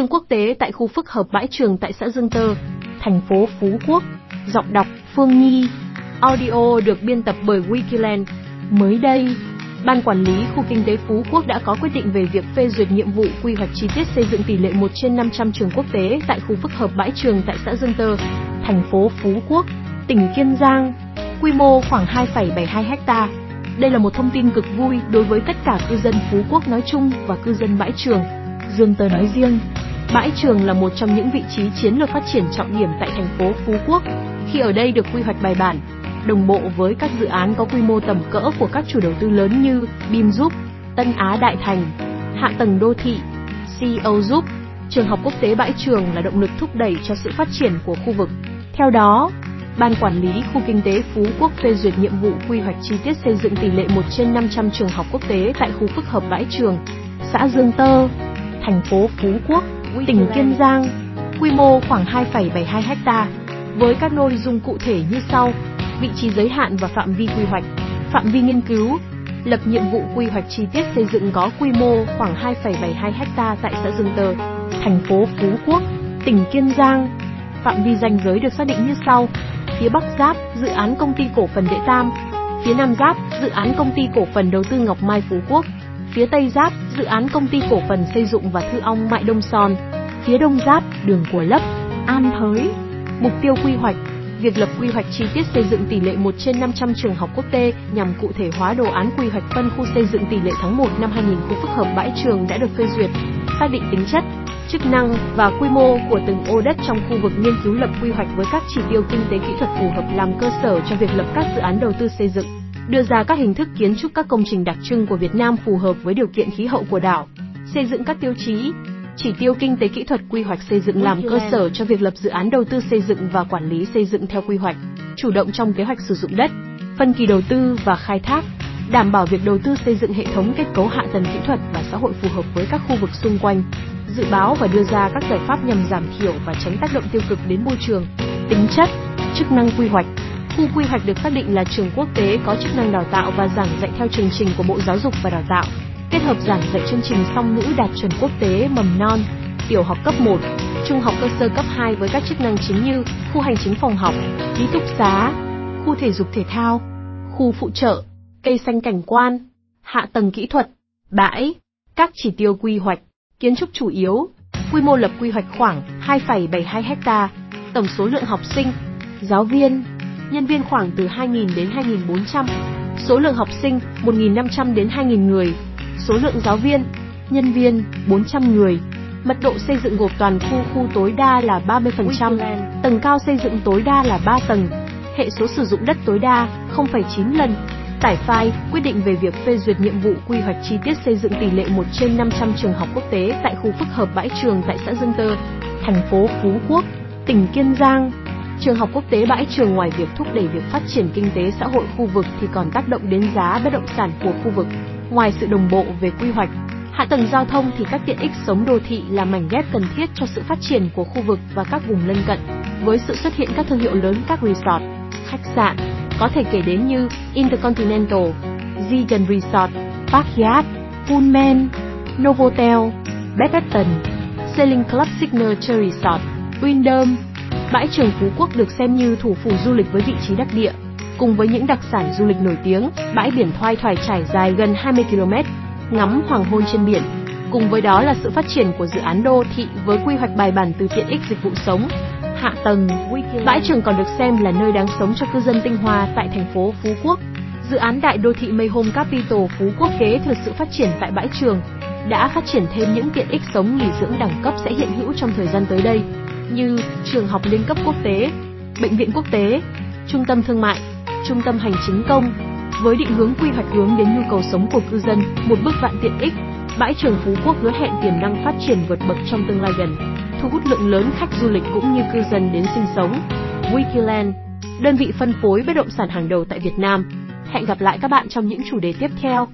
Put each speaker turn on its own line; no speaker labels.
trường quốc tế tại khu phức hợp bãi trường tại xã Dương Tơ, thành phố Phú Quốc. Giọng đọc Phương Nhi. Audio được biên tập bởi Wikiland. Mới đây, Ban Quản lý Khu Kinh tế Phú Quốc đã có quyết định về việc phê duyệt nhiệm vụ quy hoạch chi tiết xây dựng tỷ lệ 1 trên 500 trường quốc tế tại khu phức hợp bãi trường tại xã Dương Tơ, thành phố Phú Quốc, tỉnh Kiên Giang, quy mô khoảng 2,72 ha. Đây là một thông tin cực vui đối với tất cả cư dân Phú Quốc nói chung và cư dân bãi trường, Dương Tơ nói riêng. Bãi trường là một trong những vị trí chiến lược phát triển trọng điểm tại thành phố Phú Quốc, khi ở đây được quy hoạch bài bản, đồng bộ với các dự án có quy mô tầm cỡ của các chủ đầu tư lớn như BIM Giúp, Tân Á Đại Thành, Hạ tầng đô thị, CEO Giúp, trường học quốc tế Bãi Trường là động lực thúc đẩy cho sự phát triển của khu vực. Theo đó, Ban Quản lý Khu Kinh tế Phú Quốc phê duyệt nhiệm vụ quy hoạch chi tiết xây dựng tỷ lệ 1 trên 500 trường học quốc tế tại khu phức hợp Bãi Trường, xã Dương Tơ, thành phố Phú Quốc, tỉnh Kiên Giang, quy mô khoảng 2,72 ha, với các nội dung cụ thể như sau: vị trí giới hạn và phạm vi quy hoạch, phạm vi nghiên cứu, lập nhiệm vụ quy hoạch chi tiết xây dựng có quy mô khoảng 2,72 ha tại xã Dương Tơ, thành phố Phú Quốc, tỉnh Kiên Giang. Phạm vi ranh giới được xác định như sau: phía Bắc giáp, dự án công ty cổ phần Đệ Tam, phía Nam giáp, dự án công ty cổ phần đầu tư Ngọc Mai Phú Quốc, phía Tây giáp, dự án công ty cổ phần xây dựng và thư ong Mại Đông Son, phía Đông giáp, đường của Lấp, An Thới. Mục tiêu quy hoạch Việc lập quy hoạch chi tiết xây dựng tỷ lệ 1 trên 500 trường học quốc tế nhằm cụ thể hóa đồ án quy hoạch phân khu xây dựng tỷ lệ tháng 1 năm 2000 khu phức hợp bãi trường đã được phê duyệt, xác định tính chất, chức năng và quy mô của từng ô đất trong khu vực nghiên cứu lập quy hoạch với các chỉ tiêu kinh tế kỹ thuật phù hợp làm cơ sở cho việc lập các dự án đầu tư xây dựng, đưa ra các hình thức kiến trúc các công trình đặc trưng của Việt Nam phù hợp với điều kiện khí hậu của đảo, xây dựng các tiêu chí, chỉ tiêu kinh tế kỹ thuật quy hoạch xây dựng làm cơ sở cho việc lập dự án đầu tư xây dựng và quản lý xây dựng theo quy hoạch, chủ động trong kế hoạch sử dụng đất, phân kỳ đầu tư và khai thác, đảm bảo việc đầu tư xây dựng hệ thống kết cấu hạ tầng kỹ thuật và xã hội phù hợp với các khu vực xung quanh, dự báo và đưa ra các giải pháp nhằm giảm thiểu và tránh tác động tiêu cực đến môi trường. Tính chất, chức năng quy hoạch Khu quy hoạch được xác định là trường quốc tế có chức năng đào tạo và giảng dạy theo chương trình của Bộ Giáo dục và Đào tạo, kết hợp giảng dạy chương trình song ngữ đạt chuẩn quốc tế mầm non, tiểu học cấp 1, trung học cơ sở cấp 2 với các chức năng chính như khu hành chính phòng học, ký túc xá, khu thể dục thể thao, khu phụ trợ, cây xanh cảnh quan, hạ tầng kỹ thuật, bãi, các chỉ tiêu quy hoạch, kiến trúc chủ yếu, quy mô lập quy hoạch khoảng 2,72 ha, tổng số lượng học sinh, giáo viên, nhân viên khoảng từ 2.000 đến 2.400, số lượng học sinh 1.500 đến 2.000 người, số lượng giáo viên, nhân viên 400 người. Mật độ xây dựng gộp toàn khu khu tối đa là 30%, tầng cao xây dựng tối đa là 3 tầng, hệ số sử dụng đất tối đa 0,9 lần. Tải file quyết định về việc phê duyệt nhiệm vụ quy hoạch chi tiết xây dựng tỷ lệ 1 trên 500 trường học quốc tế tại khu phức hợp bãi trường tại xã Dương Tơ, thành phố Phú Quốc, tỉnh Kiên Giang. Trường học quốc tế bãi trường ngoài việc thúc đẩy việc phát triển kinh tế xã hội khu vực thì còn tác động đến giá bất động sản của khu vực. Ngoài sự đồng bộ về quy hoạch, hạ tầng giao thông thì các tiện ích sống đô thị là mảnh ghép cần thiết cho sự phát triển của khu vực và các vùng lân cận. Với sự xuất hiện các thương hiệu lớn các resort, khách sạn, có thể kể đến như Intercontinental, Zigan Resort, Park Hyatt, Pullman, Novotel, Bedford, Sailing Club Signature Resort, Wyndham. Bãi trường Phú Quốc được xem như thủ phủ du lịch với vị trí đắc địa, cùng với những đặc sản du lịch nổi tiếng, bãi biển thoai thoải trải dài gần 20 km, ngắm hoàng hôn trên biển. Cùng với đó là sự phát triển của dự án đô thị với quy hoạch bài bản từ tiện ích dịch vụ sống, hạ tầng. Bãi trường còn được xem là nơi đáng sống cho cư dân tinh hoa tại thành phố Phú Quốc. Dự án đại đô thị Mây Home Capital Phú Quốc kế thừa sự phát triển tại bãi trường, đã phát triển thêm những tiện ích sống nghỉ dưỡng đẳng cấp sẽ hiện hữu trong thời gian tới đây, như trường học liên cấp quốc tế, bệnh viện quốc tế, trung tâm thương mại, trung tâm hành chính công, với định hướng quy hoạch hướng đến nhu cầu sống của cư dân, một bước vạn tiện ích, bãi trường Phú Quốc hứa hẹn tiềm năng phát triển vượt bậc trong tương lai gần, thu hút lượng lớn khách du lịch cũng như cư dân đến sinh sống. Wikiland, đơn vị phân phối bất động sản hàng đầu tại Việt Nam. Hẹn gặp lại các bạn trong những chủ đề tiếp theo.